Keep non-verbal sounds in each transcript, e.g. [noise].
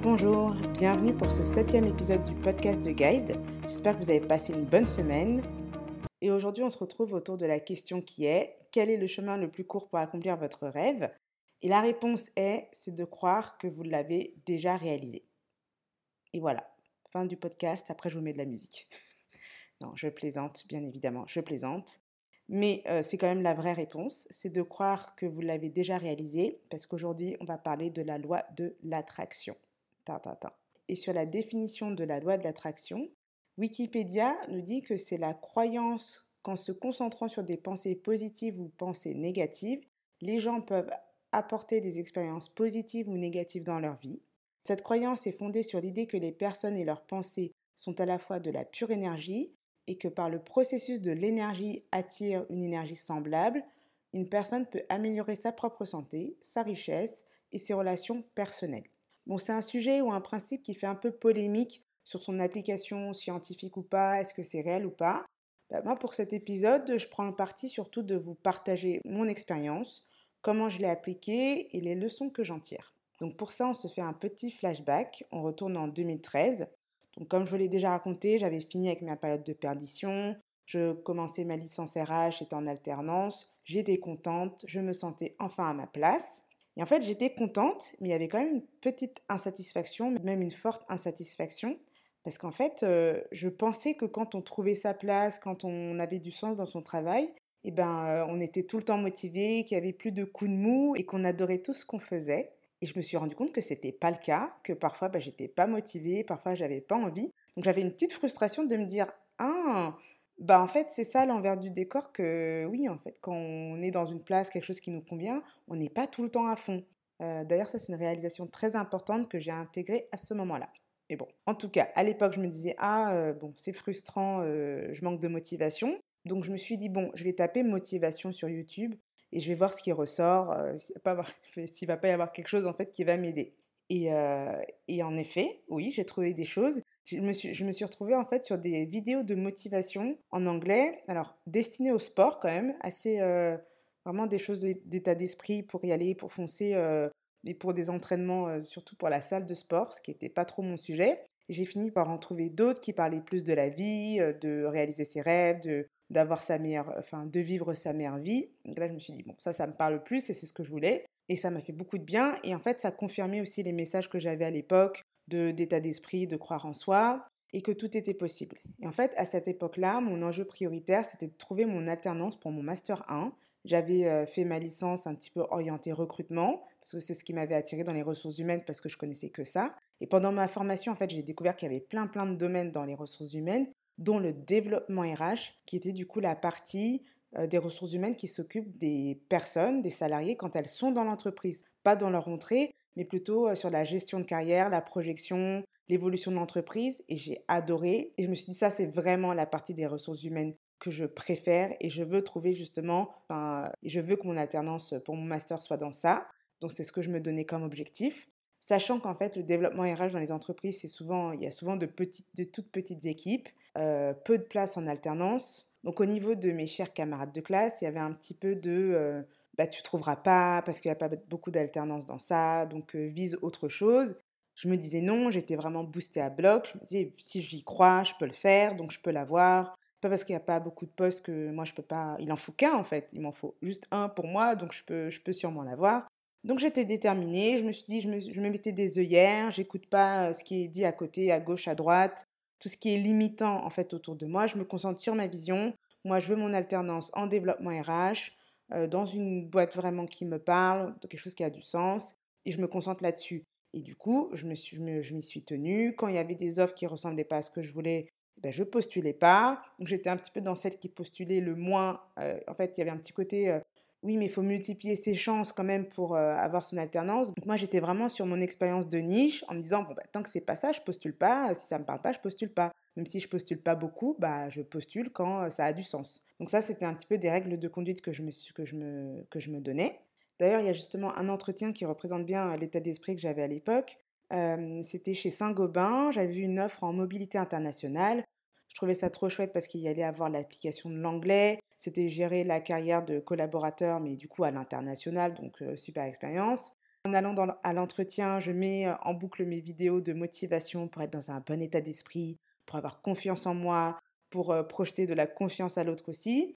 Bonjour, bienvenue pour ce septième épisode du podcast de Guide. J'espère que vous avez passé une bonne semaine. Et aujourd'hui, on se retrouve autour de la question qui est quel est le chemin le plus court pour accomplir votre rêve? Et la réponse est c'est de croire que vous l'avez déjà réalisé. Et voilà, fin du podcast. Après, je vous mets de la musique. [laughs] non, je plaisante, bien évidemment, je plaisante. Mais euh, c'est quand même la vraie réponse, c'est de croire que vous l'avez déjà réalisé, parce qu'aujourd'hui, on va parler de la loi de l'attraction. Et sur la définition de la loi de l'attraction, Wikipédia nous dit que c'est la croyance qu'en se concentrant sur des pensées positives ou pensées négatives, les gens peuvent apporter des expériences positives ou négatives dans leur vie. Cette croyance est fondée sur l'idée que les personnes et leurs pensées sont à la fois de la pure énergie et que par le processus de l'énergie attire une énergie semblable, une personne peut améliorer sa propre santé, sa richesse et ses relations personnelles. Bon, c'est un sujet ou un principe qui fait un peu polémique sur son application scientifique ou pas, est-ce que c'est réel ou pas? Bah, moi, pour cet épisode, je prends le parti surtout de vous partager mon expérience, comment je l'ai appliquée et les leçons que j'en tire. Donc pour ça, on se fait un petit flashback. On retourne en 2013. Donc comme je vous l'ai déjà raconté, j'avais fini avec ma période de perdition. Je commençais ma licence RH, j'étais en alternance. J'étais contente, je me sentais enfin à ma place. Et en fait, j'étais contente, mais il y avait quand même une petite insatisfaction, même une forte insatisfaction, parce qu'en fait, euh, je pensais que quand on trouvait sa place, quand on avait du sens dans son travail, eh ben, euh, on était tout le temps motivé, qu'il n'y avait plus de coups de mou et qu'on adorait tout ce qu'on faisait. Et je me suis rendu compte que ce n'était pas le cas, que parfois bah, j'étais pas motivée, parfois j'avais pas envie. Donc j'avais une petite frustration de me dire ah bah en fait c'est ça l'envers du décor que oui en fait quand on est dans une place quelque chose qui nous convient, on n'est pas tout le temps à fond. Euh, d'ailleurs ça c'est une réalisation très importante que j'ai intégrée à ce moment-là. Mais bon, en tout cas, à l'époque, je me disais, ah, euh, bon, c'est frustrant, euh, je manque de motivation. Donc, je me suis dit, bon, je vais taper motivation sur YouTube et je vais voir ce qui ressort, s'il ne [laughs] va pas y avoir quelque chose, en fait, qui va m'aider. Et, et, en effet, oui, j'ai trouvé des choses. Je me, suis, je retrouvée, en fait, sur des vidéos de motivation en anglais, alors, destinées au sport, quand même, assez... vraiment des choses d'état d'esprit pour y aller, pour foncer et pour des entraînements, euh, surtout pour la salle de sport, ce qui n'était pas trop mon sujet. J'ai fini par en trouver d'autres qui parlaient plus de la vie, euh, de réaliser ses rêves, de d'avoir sa meilleure, enfin de vivre sa meilleure vie. Donc là, je me suis dit bon, ça, ça me parle plus et c'est ce que je voulais. Et ça m'a fait beaucoup de bien. Et en fait, ça confirmait aussi les messages que j'avais à l'époque d'état d'esprit, de croire en soi et que tout était possible. Et en fait, à cette époque-là, mon enjeu prioritaire, c'était de trouver mon alternance pour mon master 1. J'avais euh, fait ma licence un petit peu orientée recrutement parce que c'est ce qui m'avait attiré dans les ressources humaines parce que je connaissais que ça. Et pendant ma formation, en fait, j'ai découvert qu'il y avait plein plein de domaines dans les ressources humaines, dont le développement RH, qui était du coup la partie euh, des ressources humaines qui s'occupe des personnes, des salariés quand elles sont dans l'entreprise, dans leur entrée, mais plutôt sur la gestion de carrière, la projection, l'évolution de l'entreprise. Et j'ai adoré. Et je me suis dit ça, c'est vraiment la partie des ressources humaines que je préfère et je veux trouver justement, je veux que mon alternance pour mon master soit dans ça. Donc c'est ce que je me donnais comme objectif. Sachant qu'en fait, le développement RH dans les entreprises, c'est souvent, il y a souvent de, petites, de toutes petites équipes, peu de place en alternance. Donc au niveau de mes chers camarades de classe, il y avait un petit peu de bah, tu trouveras pas parce qu'il n'y a pas beaucoup d'alternance dans ça, donc vise autre chose. Je me disais non, j'étais vraiment boostée à bloc. Je me disais si j'y crois, je peux le faire, donc je peux l'avoir. Pas parce qu'il n'y a pas beaucoup de postes que moi je peux pas. Il en faut qu'un en fait. Il m'en faut juste un pour moi, donc je peux, je peux sûrement l'avoir. Donc j'étais déterminée, je me suis dit, je me, je me mettais des œillères, j'écoute pas ce qui est dit à côté, à gauche, à droite, tout ce qui est limitant en fait autour de moi, je me concentre sur ma vision. Moi, je veux mon alternance en développement RH, dans une boîte vraiment qui me parle, quelque chose qui a du sens, et je me concentre là-dessus. Et du coup, je, me suis, je m'y suis tenue. Quand il y avait des offres qui ressemblaient pas à ce que je voulais, ben, je postulais pas. J'étais un petit peu dans celle qui postulait le moins. en fait, il y avait un petit côté oui, mais il faut multiplier ses chances quand même pour euh, avoir son alternance. Donc moi, j'étais vraiment sur mon expérience de niche en me disant, bon, bah, tant que c'est pas ça, je postule pas. Si ça me parle pas, je postule pas. Même si je postule pas beaucoup, bah, je postule quand euh, ça a du sens. Donc ça, c'était un petit peu des règles de conduite que je me, que je me, que je me donnais. D'ailleurs, il y a justement un entretien qui représente bien euh, l'état d'esprit que j'avais à l'époque. c'était chez Saint-Gobain. J'avais vu une offre en mobilité internationale. Je trouvais ça trop chouette parce qu'il y allait avoir l'application de l'anglais. C'était gérer la carrière de collaborateur, mais du coup à l'international, donc super expérience. En allant à l'entretien, je mets en boucle mes vidéos de motivation pour être dans un bon état d'esprit, pour avoir confiance en moi, pour projeter de la confiance à l'autre aussi.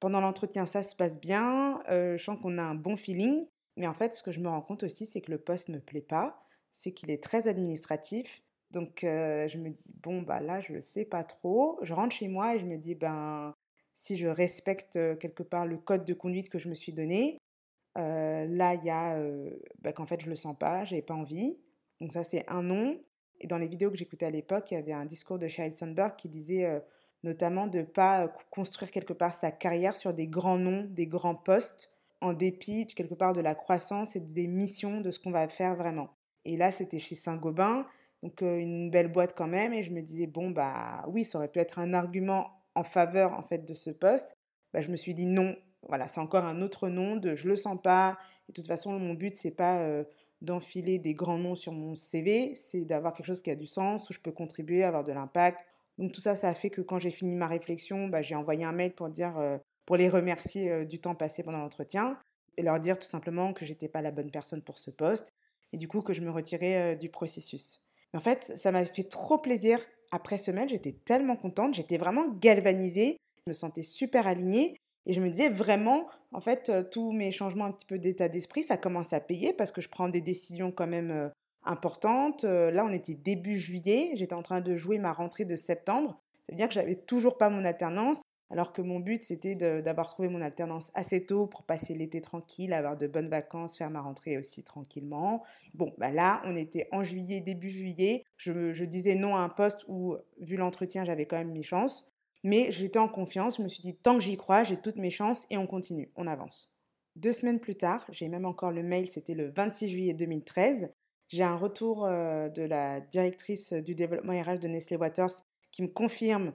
Pendant l'entretien, ça se passe bien, je sens qu'on a un bon feeling, mais en fait, ce que je me rends compte aussi, c'est que le poste ne me plaît pas, c'est qu'il est très administratif. Donc, je me dis, bon, bah là, je ne sais pas trop. Je rentre chez moi et je me dis, ben, si je respecte quelque part le code de conduite que je me suis donné, là, il y a bah, qu'en fait, je ne le sens pas, n'avais pas envie. Donc, ça, c'est un non. Et dans les vidéos que j'écoutais à l'époque, il y avait un discours de Sheryl Sandberg qui disait notamment de ne pas construire quelque part sa carrière sur des grands noms, des grands postes, en dépit quelque part de la croissance et des missions de ce qu'on va faire vraiment. Et là, c'était chez Saint-Gobain, donc une belle boîte quand même, et je me disais, bon, bah oui, ça aurait pu être un argument en faveur en fait de ce poste. Bah, je me suis dit non, voilà, c'est encore un autre nom de je le sens pas. Et de toute façon, mon but, c'est pas d'enfiler des grands noms sur mon CV, c'est d'avoir quelque chose qui a du sens, où je peux contribuer, avoir de l'impact. Donc tout ça, ça a fait que quand j'ai fini ma réflexion, bah, j'ai envoyé un mail pour dire, pour les remercier du temps passé pendant l'entretien et leur dire tout simplement que j'étais pas la bonne personne pour ce poste et du coup que je me retirais du processus. En fait, ça m'a fait trop plaisir. Après ce mail, j'étais tellement contente, j'étais vraiment galvanisée, je me sentais super alignée et je me disais vraiment, en fait, tous mes changements un petit peu d'état d'esprit, ça commence à payer parce que je prends des décisions quand même importantes. Là, on était début juillet, j'étais en train de jouer ma rentrée de septembre. C'est-à-dire que j'avais toujours pas mon alternance, alors que mon but c'était d'avoir trouvé mon alternance assez tôt pour passer l'été tranquille, avoir de bonnes vacances, faire ma rentrée aussi tranquillement. Bon, bah là, on était en juillet, début juillet. Je, je disais non à un poste où, vu l'entretien, j'avais quand même mes chances. Mais j'étais en confiance, je me suis dit, tant que j'y crois, j'ai toutes mes chances et on continue, on avance. Deux semaines plus tard, j'ai même encore le mail, c'était le 26 juillet 2013, j'ai un retour de la directrice du développement RH de Nestlé Waters qui me confirme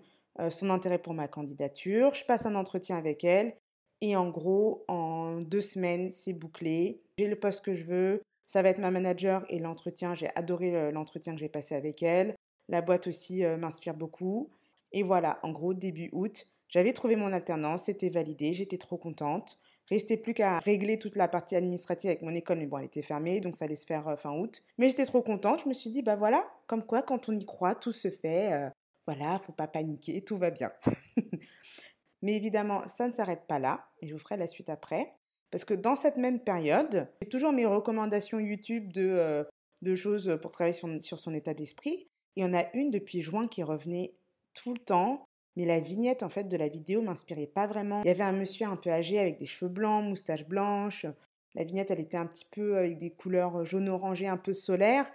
son intérêt pour ma candidature. Je passe un entretien avec elle et en gros, en deux semaines, c'est bouclé. J'ai le poste que je veux. Ça va être ma manager et l'entretien. J'ai adoré l'entretien que j'ai passé avec elle. La boîte aussi m'inspire beaucoup. Et voilà, en gros, début août, j'avais trouvé mon alternance, c'était validé, j'étais trop contente. Restait plus qu'à régler toute la partie administrative avec mon école, mais bon, elle était fermée, donc ça allait se faire euh, fin août. Mais j'étais trop contente, je me suis dit, bah voilà, comme quoi, quand on y croit, tout se fait. Euh, voilà, faut pas paniquer, tout va bien. [laughs] mais évidemment, ça ne s'arrête pas là, et je vous ferai la suite après. Parce que dans cette même période, j'ai toujours mes recommandations YouTube de, euh, de choses pour travailler sur, sur son état d'esprit. Il y en a une depuis juin qui revenait tout le temps. Mais la vignette en fait de la vidéo m'inspirait pas vraiment. Il y avait un monsieur un peu âgé avec des cheveux blancs, moustache blanche. La vignette, elle était un petit peu avec des couleurs jaune-orangé, un peu solaire.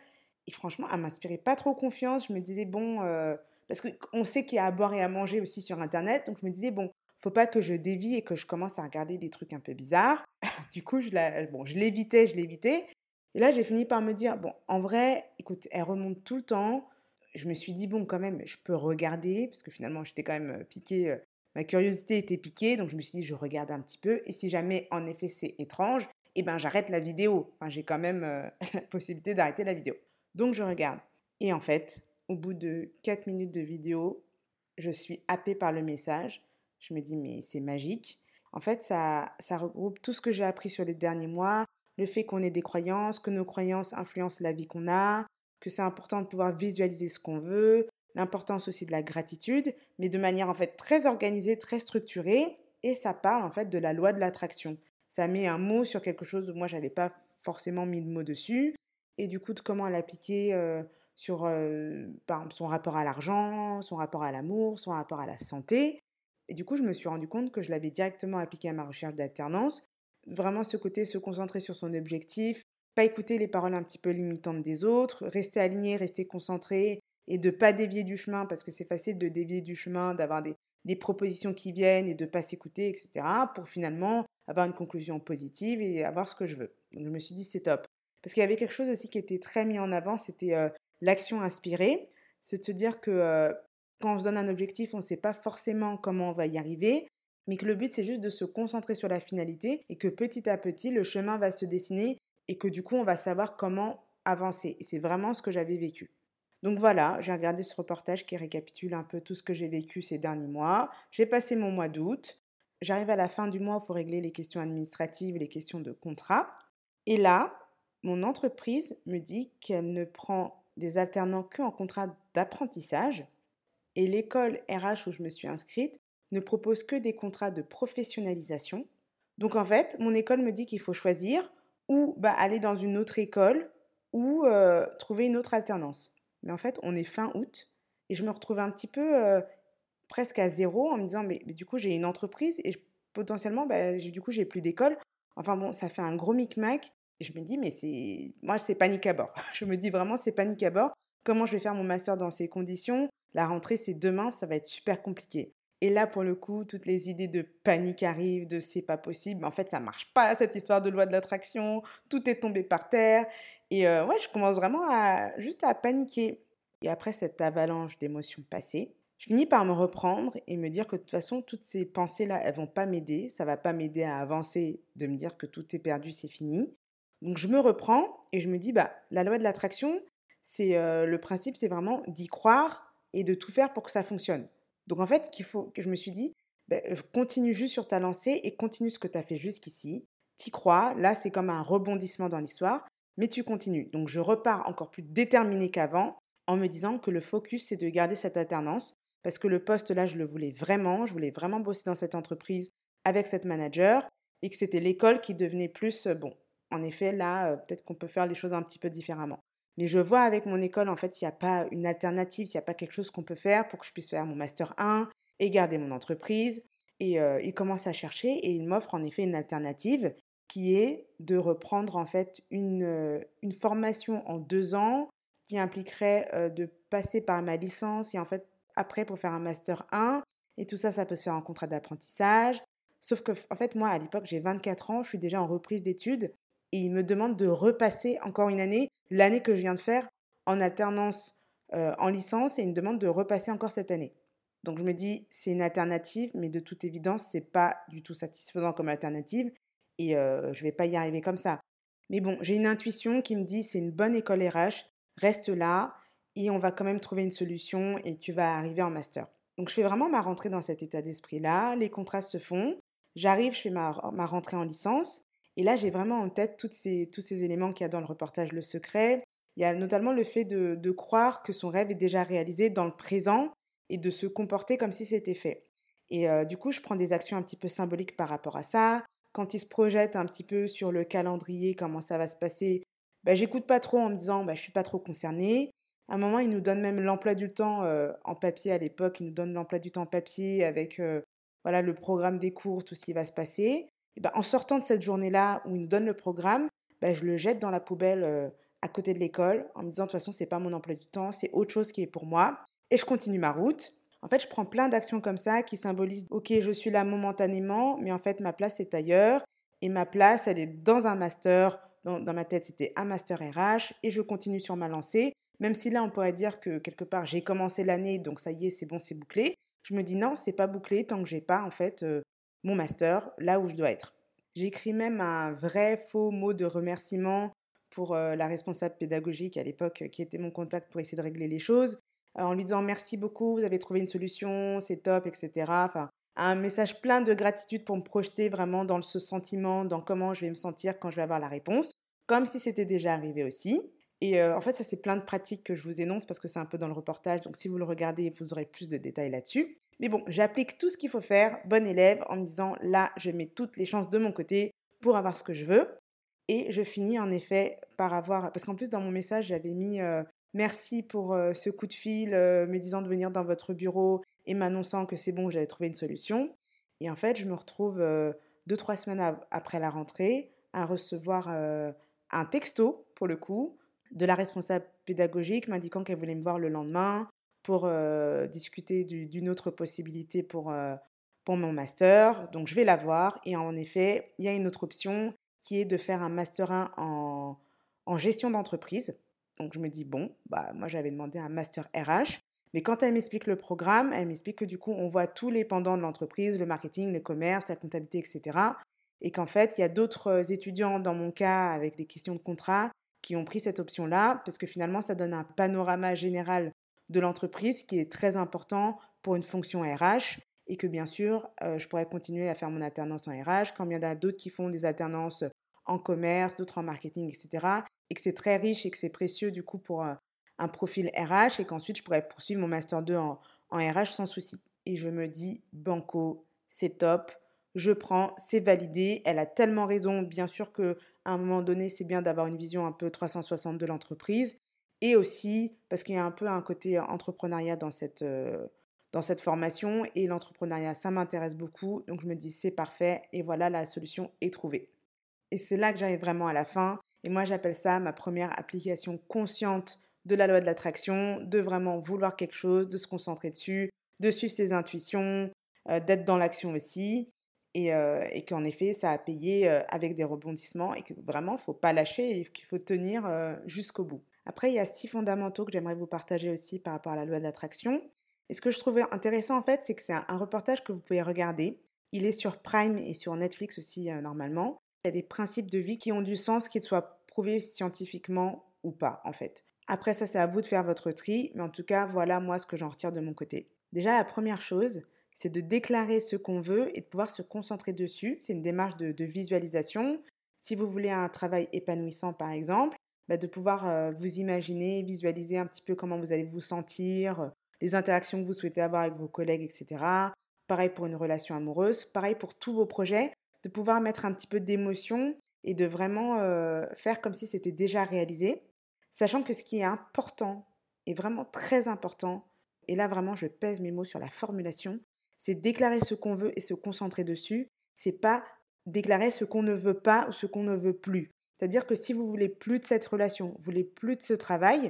Et franchement, elle m'inspirait pas trop confiance. Je me disais, bon, euh, parce qu'on sait qu'il y a à boire et à manger aussi sur Internet. Donc je me disais, bon, faut pas que je dévie et que je commence à regarder des trucs un peu bizarres. [laughs] du coup, je, la, bon, je l'évitais, je l'évitais. Et là, j'ai fini par me dire, bon, en vrai, écoute, elle remonte tout le temps je me suis dit, bon, quand même, je peux regarder, parce que finalement, j'étais quand même piquée, ma curiosité était piquée, donc je me suis dit, je regarde un petit peu, et si jamais, en effet, c'est étrange, eh ben, j'arrête la vidéo. J'ai quand même [laughs] la possibilité d'arrêter la vidéo. Donc, je regarde. Et en fait, au bout de 4 minutes de vidéo, je suis happée par le message. Je me dis, mais c'est magique. En fait, ça, ça regroupe tout ce que j'ai appris sur les derniers mois, le fait qu'on ait des croyances, que nos croyances influencent la vie qu'on a, que c'est important de pouvoir visualiser ce qu'on veut, l'importance aussi de la gratitude, mais de manière en fait très organisée, très structurée, et ça parle en fait de la loi de l'attraction. Ça met un mot sur quelque chose où moi j'avais pas forcément mis de mot dessus, et du coup de comment l'appliquer euh, sur son rapport à l'argent, son rapport à l'amour, son rapport à la santé. Et du coup je me suis rendu compte que je l'avais directement appliqué à ma recherche d'alternance. Vraiment ce côté se concentrer sur son objectif, pas écouter les paroles un petit peu limitantes des autres, rester aligné, rester concentré et de pas dévier du chemin parce que c'est facile de dévier du chemin, d'avoir des, propositions qui viennent et de pas s'écouter, etc. pour finalement avoir une conclusion positive et avoir ce que je veux. Donc je me suis dit c'est top. Parce qu'il y avait quelque chose aussi qui était très mis en avant, c'était l'action inspirée. C'est de se dire que quand on se donne un objectif, on ne sait pas forcément comment on va y arriver, mais que le but c'est juste de se concentrer sur la finalité et que petit à petit le chemin va se dessiner et que du coup, on va savoir comment avancer. Et c'est vraiment ce que j'avais vécu. Donc voilà, j'ai regardé ce reportage qui récapitule un peu tout ce que j'ai vécu ces derniers mois. J'ai passé mon mois d'août. J'arrive à la fin du mois, il faut régler les questions administratives, les questions de contrat. Et là, mon entreprise me dit qu'elle ne prend des alternants qu'en contrat d'apprentissage et l'école RH où je me suis inscrite ne propose que des contrats de professionnalisation. Donc en fait, mon école me dit qu'il faut choisir ou bah, aller dans une autre école ou euh, trouver une autre alternance. Mais en fait, on est fin août et je me retrouve un petit peu euh, presque à zéro en me disant mais, du coup j'ai une entreprise et potentiellement bah, du coup j'ai plus d'école. Enfin bon, ça fait un gros micmac je me dis mais c'est moi c'est panique à bord. [laughs] je me dis vraiment c'est panique à bord. Comment je vais faire mon master dans ces conditions? La rentrée c'est demain, ça va être super compliqué. Et là, pour le coup, toutes les idées de panique arrivent, de c'est pas possible. En fait, ça marche pas, cette histoire de loi de l'attraction. Tout est tombé par terre. Et euh, ouais, je commence vraiment à juste à paniquer. Et après cette avalanche d'émotions passées, je finis par me reprendre et me dire que de toute façon, toutes ces pensées-là, elles vont pas m'aider. Ça va pas m'aider à avancer, de me dire que tout est perdu, c'est fini. Donc je me reprends et je me dis, bah, la loi de l'attraction, c'est euh, le principe, c'est vraiment d'y croire et de tout faire pour que ça fonctionne. Donc en fait, qu'il faut que je me suis dit, ben, continue juste sur ta lancée et continue ce que tu as fait jusqu'ici. T'y crois, là c'est comme un rebondissement dans l'histoire, mais tu continues. Donc je repars encore plus déterminé qu'avant en me disant que le focus c'est de garder cette alternance parce que le poste là je le voulais vraiment, je voulais vraiment bosser dans cette entreprise avec cette manager et que c'était l'école qui devenait plus bon. En effet, là, peut-être qu'on peut faire les choses un petit peu différemment. Mais je vois avec mon école, en fait, s'il n'y a pas une alternative, s'il n'y a pas quelque chose qu'on peut faire pour que je puisse faire mon master 1 et garder mon entreprise. Et euh, il commence à chercher et il m'offre en effet une alternative qui est de reprendre en fait une, euh, une formation en deux ans qui impliquerait euh, de passer par ma licence et en fait après pour faire un master 1. Et tout ça, ça peut se faire en contrat d'apprentissage. Sauf que, en fait, moi, à l'époque, j'ai 24 ans, je suis déjà en reprise d'études et il me demande de repasser encore une année, l'année que je viens de faire en alternance euh, en licence, et il me demande de repasser encore cette année. Donc je me dis, c'est une alternative, mais de toute évidence, c'est pas du tout satisfaisant comme alternative, et euh, je vais pas y arriver comme ça. Mais bon, j'ai une intuition qui me dit, c'est une bonne école RH, reste là, et on va quand même trouver une solution, et tu vas arriver en master. Donc je fais vraiment ma rentrée dans cet état d'esprit-là, les contrats se font, j'arrive, je fais ma rentrée en licence, et là, j'ai vraiment en tête tous ces éléments qu'il y a dans le reportage Le Secret. Il y a notamment le fait de, croire que son rêve est déjà réalisé dans le présent et de se comporter comme si c'était fait. Et euh, du coup, je prends des actions un petit peu symboliques par rapport à ça. Quand il se projette un petit peu sur le calendrier, comment ça va se passer, bah, j'écoute pas trop en me disant bah, je suis pas trop concernée. À un moment, il nous donne même l'emploi du temps euh, en papier à l'époque. Il nous donne l'emploi du temps en papier avec euh, voilà le programme des cours, tout ce qui va se passer. Ben, en sortant de cette journée-là où il nous donne le programme, ben, je le jette dans la poubelle euh, à côté de l'école en me disant de toute façon, c'est pas mon emploi du temps, c'est autre chose qui est pour moi. Et je continue ma route. En fait, je prends plein d'actions comme ça qui symbolisent OK, je suis là momentanément, mais en fait, ma place est ailleurs. Et ma place, elle est dans un master. Dans, dans ma tête, c'était un master RH. Et je continue sur ma lancée. Même si là, on pourrait dire que quelque part, j'ai commencé l'année, donc ça y est, c'est bon, c'est bouclé. Je me dis non, c'est pas bouclé tant que j'ai pas en fait euh, mon master là où je dois être. J'écris même un vrai faux mot de remerciement pour euh, la responsable pédagogique à l'époque euh, qui était mon contact pour essayer de régler les choses, en lui disant merci beaucoup, vous avez trouvé une solution, c'est top, etc. Enfin, un message plein de gratitude pour me projeter vraiment dans ce sentiment, dans comment je vais me sentir quand je vais avoir la réponse, comme si c'était déjà arrivé aussi. Et en fait, ça, c'est plein de pratiques que je vous énonce parce que c'est un peu dans le reportage. Donc, si vous le regardez, vous aurez plus de détails là-dessus. Mais bon, j'applique tout ce qu'il faut faire, bon élève, en me disant là, je mets toutes les chances de mon côté pour avoir ce que je veux. Et je finis en effet par avoir, parce qu'en plus dans mon message, j'avais mis euh, merci pour euh, ce coup de fil, euh, me disant de venir dans votre bureau et m'annonçant que c'est bon, j'avais trouvé une solution. Et en fait, je me retrouve deux, trois semaines après la rentrée à recevoir un texto, pour le coup, de la responsable pédagogique m'indiquant qu'elle voulait me voir le lendemain, pour discuter d'une autre possibilité pour, pour mon master. Donc je vais la voir et en effet, il y a une autre option qui est de faire un master 1 en, en gestion d'entreprise. Donc je me dis, bon, bah, moi j'avais demandé un master RH. Mais quand elle m'explique le programme, elle m'explique que du coup, on voit tous les pendants de l'entreprise, le marketing, le commerce, la comptabilité, etc. Et qu'en fait, il y a d'autres étudiants dans mon cas avec des questions de contrat qui ont pris cette option-là, parce que finalement, ça donne un panorama général de l'entreprise qui est très important pour une fonction RH et que bien sûr, euh, je pourrais continuer à faire mon alternance en RH, quand il y en a d'autres qui font des alternances en commerce, d'autres en marketing, etc. Et que c'est très riche et que c'est précieux du coup pour un profil RH et qu'ensuite je pourrais poursuivre mon master 2 en, en RH sans souci. Et je me dis, banco, c'est top, je prends, c'est validé. Elle a tellement raison, bien sûr que à un moment donné, c'est bien d'avoir une vision un peu 360 de l'entreprise. Et aussi parce qu'il y a un peu un côté entrepreneuriat dans cette, euh, dans cette formation. Et l'entrepreneuriat, ça m'intéresse beaucoup. Donc je me dis, c'est parfait. Et voilà, la solution est trouvée. Et c'est là que j'arrive vraiment à la fin. Et moi, j'appelle ça ma première application consciente de la loi de l'attraction, de vraiment vouloir quelque chose, de se concentrer dessus, de suivre ses intuitions, euh, d'être dans l'action aussi. Euh, et, qu'en effet, ça a payé euh, avec des rebondissements et que vraiment, il ne faut pas lâcher et qu'il faut tenir jusqu'au bout. Après, il y a six fondamentaux que j'aimerais vous partager aussi par rapport à la loi de l'attraction. Et ce que je trouvais intéressant en fait, c'est que c'est un, reportage que vous pouvez regarder. Il est sur Prime et sur Netflix aussi normalement. Il y a des principes de vie qui ont du sens, qu'ils soient prouvés scientifiquement ou pas en fait. Après ça, c'est à vous de faire votre tri, mais en tout cas, voilà moi ce que j'en retire de mon côté. Déjà, la première chose, c'est de déclarer ce qu'on veut et de pouvoir se concentrer dessus. C'est une démarche de, visualisation. Si vous voulez un travail épanouissant, par exemple, bah, de pouvoir euh, vous imaginer, visualiser un petit peu comment vous allez vous sentir, euh, les interactions que vous souhaitez avoir avec vos collègues, etc. Pareil pour une relation amoureuse, pareil pour tous vos projets, de pouvoir mettre un petit peu d'émotion et de vraiment euh, faire comme si c'était déjà réalisé, sachant que ce qui est important, est vraiment très important, et là vraiment je pèse mes mots sur la formulation, c'est déclarer ce qu'on veut et se concentrer dessus. C'est pas déclarer ce qu'on ne veut pas ou ce qu'on ne veut plus. C'est-à-dire que si vous voulez plus de cette relation, vous voulez plus de ce travail,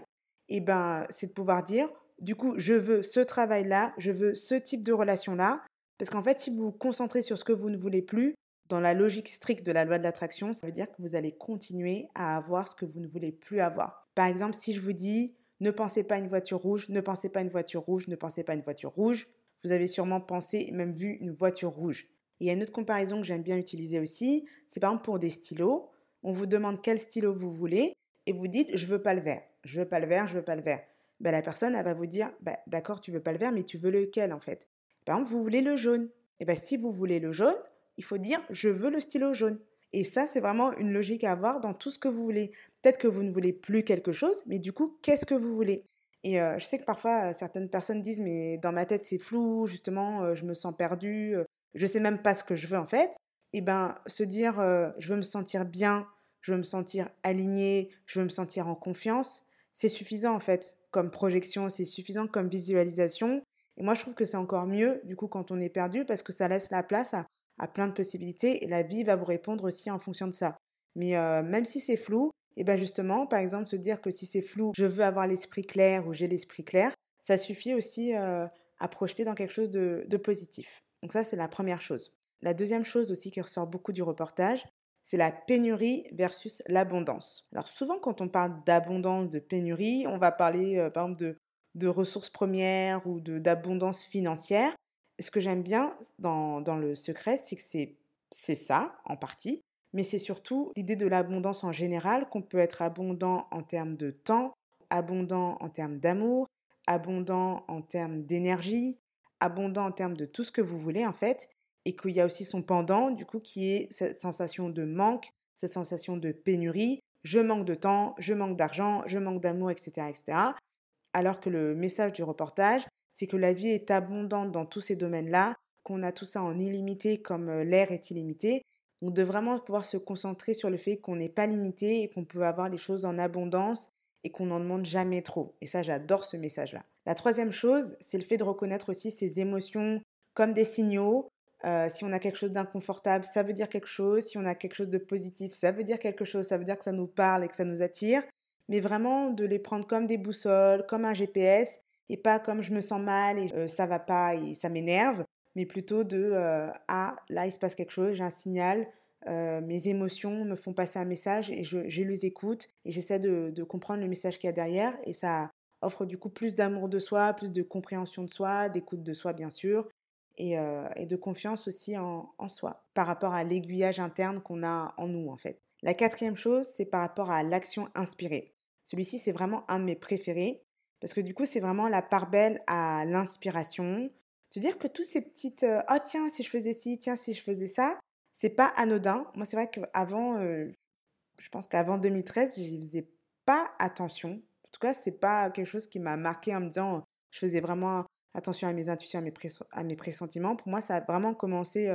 et eh ben c'est de pouvoir dire du coup, je veux ce travail-là, je veux ce type de relation-là parce qu'en fait, si vous vous concentrez sur ce que vous ne voulez plus, dans la logique stricte de la loi de l'attraction, ça veut dire que vous allez continuer à avoir ce que vous ne voulez plus avoir. Par exemple, si je vous dis ne pensez pas à une voiture rouge, ne pensez pas à une voiture rouge, ne pensez pas à une voiture rouge, vous avez sûrement pensé, même vu une voiture rouge. Et il y a une autre comparaison que j'aime bien utiliser aussi, c'est par exemple pour des stylos. On vous demande quel stylo vous voulez et vous dites je veux pas le vert, je veux pas le vert, je veux pas le vert. Ben, la personne va vous dire bah, d'accord tu veux pas le vert mais tu veux lequel en fait? Par exemple vous voulez le jaune. Et ben si vous voulez le jaune, il faut dire je veux le stylo jaune. Et ça, c'est vraiment une logique à avoir dans tout ce que vous voulez. Peut-être que vous ne voulez plus quelque chose, mais du coup, qu'est-ce que vous voulez? Et je sais que parfois, certaines personnes disent, mais dans ma tête, c'est flou, justement, je me sens perdue, je sais même pas ce que je veux en fait. Et ben, se dire, je veux me sentir bien, je veux me sentir alignée, je veux me sentir en confiance, c'est suffisant en fait comme projection, c'est suffisant comme visualisation. Et moi, je trouve que c'est encore mieux, du coup, quand on est perdu, parce que ça laisse la place à plein de possibilités et la vie va vous répondre aussi en fonction de ça. Mais même si c'est flou, et bien justement, par exemple, se dire que si c'est flou, je veux avoir l'esprit clair ou j'ai l'esprit clair, ça suffit aussi à projeter dans quelque chose de, positif. Donc ça, c'est la première chose. La deuxième chose aussi qui ressort beaucoup du reportage, c'est la pénurie versus l'abondance. Alors souvent, quand on parle d'abondance, de pénurie, on va parler par exemple de, de, ressources premières ou d'abondance financière. Ce que j'aime bien dans, dans le secret, c'est que c'est ça, en partie, mais c'est surtout l'idée de l'abondance en général, qu'on peut être abondant en termes de temps, abondant en termes d'amour, abondant en termes d'énergie, abondant en termes de tout ce que vous voulez en fait, et qu'il y a aussi son pendant, du coup, qui est cette sensation de manque, cette sensation de pénurie, je manque de temps, je manque d'argent, je manque d'amour, etc., etc. Alors que le message du reportage, c'est que la vie est abondante dans tous ces domaines-là, qu'on a tout ça en illimité comme euh, l'air est illimité, donc de vraiment pouvoir se concentrer sur le fait qu'on n'est pas limité et qu'on peut avoir les choses en abondance et qu'on n'en demande jamais trop. Et ça, j'adore ce message-là. La troisième chose, c'est le fait de reconnaître aussi ses émotions comme des signaux. Euh, si on a quelque chose d'inconfortable, ça veut dire quelque chose. Si on a quelque chose de positif, ça veut dire quelque chose. Ça veut dire que ça nous parle et que ça nous attire. Mais vraiment de les prendre comme des boussoles, comme un GPS, et pas comme je me sens mal et euh, ça va pas et ça m'énerve mais plutôt de euh, ah là il se passe quelque chose, j'ai un signal, euh, mes émotions me font passer un message et je, les écoute et j'essaie de, comprendre le message qu'il y a derrière et ça offre du coup plus d'amour de soi, plus de compréhension de soi, d'écoute de soi bien sûr et, euh, de confiance aussi en, en, soi par rapport à l'aiguillage interne qu'on a en nous en fait. La quatrième chose, c'est par rapport à l'action inspirée. Celui-ci, c'est vraiment un de mes préférés parce que du coup, c'est vraiment la part belle à l'inspiration, dire que tous ces petites oh tiens si je faisais ci tiens si je faisais ça c'est pas anodin moi c'est vrai qu'avant euh, je pense qu'avant 2013, je faisais pas attention. En tout cas, c'est pas quelque chose qui m'a marqué en me disant je faisais vraiment attention à mes intuitions, à mes, à mes pressentiments. Pour moi, ça a vraiment commencé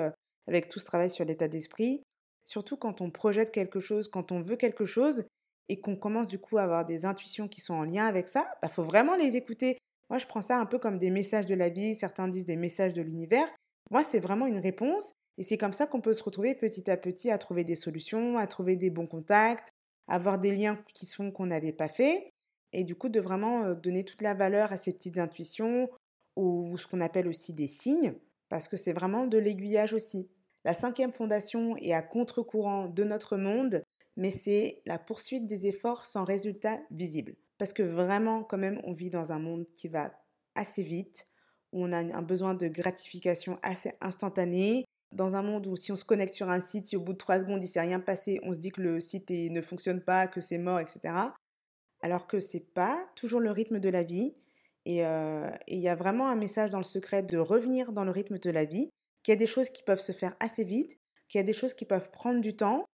avec tout ce travail sur l'état d'esprit. Surtout quand on projette quelque chose, quand on veut quelque chose et qu'on commence du coup à avoir des intuitions qui sont en lien avec ça, il bah, faut vraiment les écouter. Moi, je prends ça un peu comme des messages de la vie, certains disent des messages de l'univers. Moi, c'est vraiment une réponse et c'est comme ça qu'on peut se retrouver petit à petit à trouver des solutions, à trouver des bons contacts, à avoir des liens qui se font qu'on n'avait pas fait et du coup de vraiment donner toute la valeur à ces petites intuitions ou ce qu'on appelle aussi des signes parce que c'est vraiment de l'aiguillage aussi. La cinquième fondation est à contre-courant de notre monde, mais c'est la poursuite des efforts sans résultat visible. Parce que vraiment, quand même, on vit dans un monde qui va assez vite, où on a un besoin de gratification assez instantanée, dans un monde où si on se connecte sur un site, si au bout de trois secondes il s'est rien passé, on se dit que le site ne fonctionne pas, que c'est mort, etc. Alors que c'est pas toujours le rythme de la vie. Euh, et il y a vraiment un message dans le secret de revenir dans le rythme de la vie, qu'il y a des choses qui peuvent se faire assez vite, qu'il y a des choses qui peuvent prendre du temps.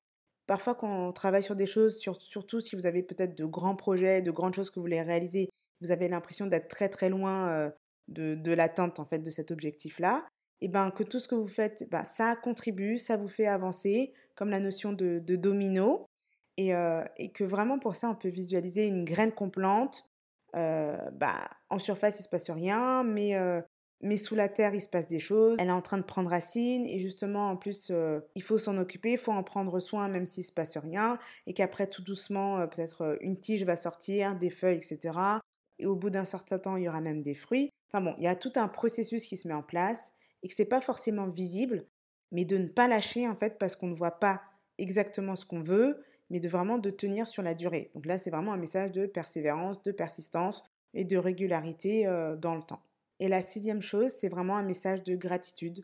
Parfois, quand on travaille sur des choses, surtout si vous avez peut-être de grands projets, de grandes choses que vous voulez réaliser, vous avez l'impression d'être très très loin euh, de, l'atteinte en fait de cet objectif-là. Et ben que tout ce que vous faites, ben, ça contribue, ça vous fait avancer, comme la notion de, domino, euh, et, que vraiment pour ça on peut visualiser une graine qu'on plante. Euh, bah, en surface il se passe rien, mais mais sous la terre, il se passe des choses. Elle est en train de prendre racine et justement, en plus, euh, il faut s'en occuper, il faut en prendre soin même s'il se passe rien et qu'après, tout doucement, euh, peut-être euh, une tige va sortir, des feuilles, etc. Et au bout d'un certain temps, il y aura même des fruits. Enfin bon, il y a tout un processus qui se met en place et que c'est pas forcément visible, mais de ne pas lâcher en fait parce qu'on ne voit pas exactement ce qu'on veut, mais de vraiment de tenir sur la durée. Donc là, c'est vraiment un message de persévérance, de persistance et de régularité dans le temps. Et la sixième chose, c'est vraiment un message de gratitude.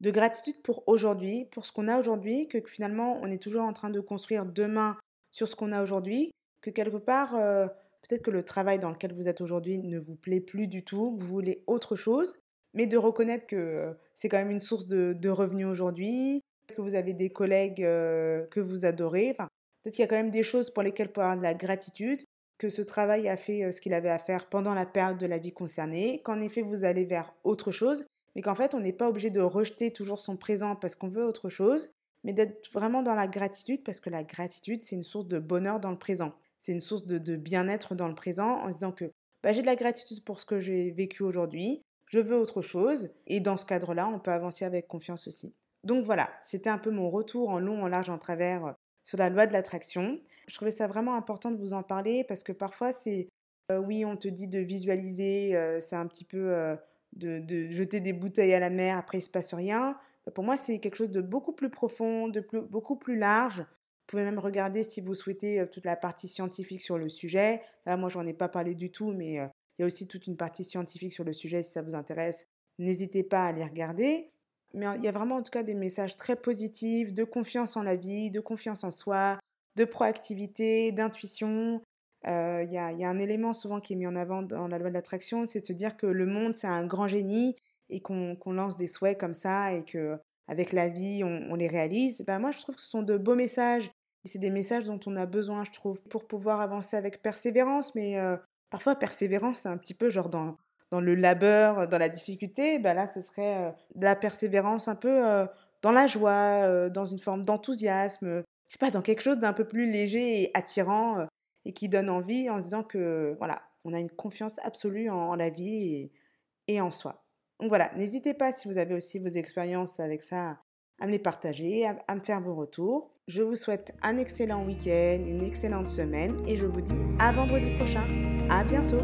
De gratitude pour aujourd'hui, pour ce qu'on a aujourd'hui, que finalement on est toujours en train de construire demain sur ce qu'on a aujourd'hui, que quelque part, euh, peut-être que le travail dans lequel vous êtes aujourd'hui ne vous plaît plus du tout, que vous voulez autre chose, mais de reconnaître que euh, c'est quand même une source de, revenus aujourd'hui, que vous avez des collègues euh, que vous adorez, enfin, peut-être qu'il y a quand même des choses pour lesquelles vous pouvez avoir de la gratitude, que ce travail a fait ce qu'il avait à faire pendant la période de la vie concernée, qu'en effet vous allez vers autre chose, mais qu'en fait on n'est pas obligé de rejeter toujours son présent parce qu'on veut autre chose, mais d'être vraiment dans la gratitude parce que la gratitude c'est une source de bonheur dans le présent, c'est une source de, bien-être dans le présent en se disant que bah, j'ai de la gratitude pour ce que j'ai vécu aujourd'hui, je veux autre chose, et dans ce cadre-là on peut avancer avec confiance aussi. Donc voilà, c'était un peu mon retour en long, en large, en travers sur la loi de l'attraction. Je trouvais ça vraiment important de vous en parler parce que parfois c'est, euh, oui, on te dit de visualiser, euh, c'est un petit peu euh, de, jeter des bouteilles à la mer, après il se passe rien. Pour moi, c'est quelque chose de beaucoup plus profond, de beaucoup plus large. Vous pouvez même regarder si vous souhaitez toute la partie scientifique sur le sujet. Là, moi, j'en ai pas parlé du tout, mais il y a aussi toute une partie scientifique sur le sujet si ça vous intéresse. N'hésitez pas à les regarder. Mais il y a vraiment en tout cas des messages très positifs, de confiance en la vie, de confiance en soi, de proactivité, d'intuition. Euh, il y, a, un élément souvent qui est mis en avant dans la loi de l'attraction, c'est de se dire que le monde, c'est un grand génie et qu'on lance des souhaits comme ça et que avec la vie, on, les réalise. Ben moi, je trouve que ce sont de beaux messages. Et c'est des messages dont on a besoin, je trouve, pour pouvoir avancer avec persévérance. Mais euh, parfois, persévérance, c'est un petit peu genre dans, dans le labeur, dans la difficulté, bah là, ce serait euh, de la persévérance un peu euh, dans la joie, euh, dans une forme d'enthousiasme, je sais pas, dans quelque chose d'un peu plus léger et attirant et qui donne envie en se disant que, voilà, on a une confiance absolue en, la vie et, en soi. Donc voilà, n'hésitez pas si vous avez aussi vos expériences avec ça à me les partager, à me faire vos retours. Je vous souhaite un excellent week-end, une excellente semaine et je vous dis à vendredi prochain. À bientôt!